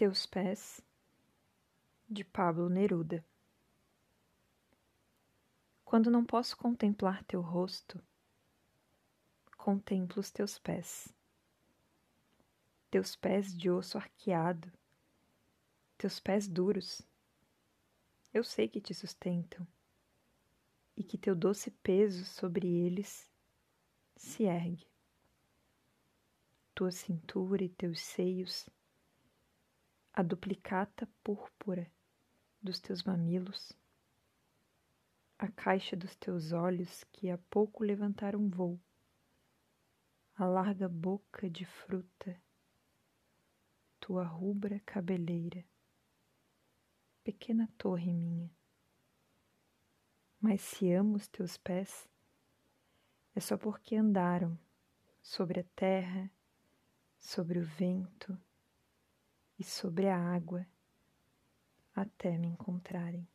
Teus Pés, de Pablo Neruda. Quando não posso contemplar teu rosto, contemplo os teus pés. Teus pés de osso arqueado, teus pés duros, eu sei que te sustentam e que teu doce peso sobre eles se ergue. Tua cintura e teus seios a duplicata púrpura dos teus mamilos, a caixa dos teus olhos que há pouco levantaram voo, a larga boca de fruta, tua rubra cabeleira, pequena torre minha. Mas se amo os teus pés, é só porque andaram sobre a terra, sobre o vento, e sobre a água até me encontrarem.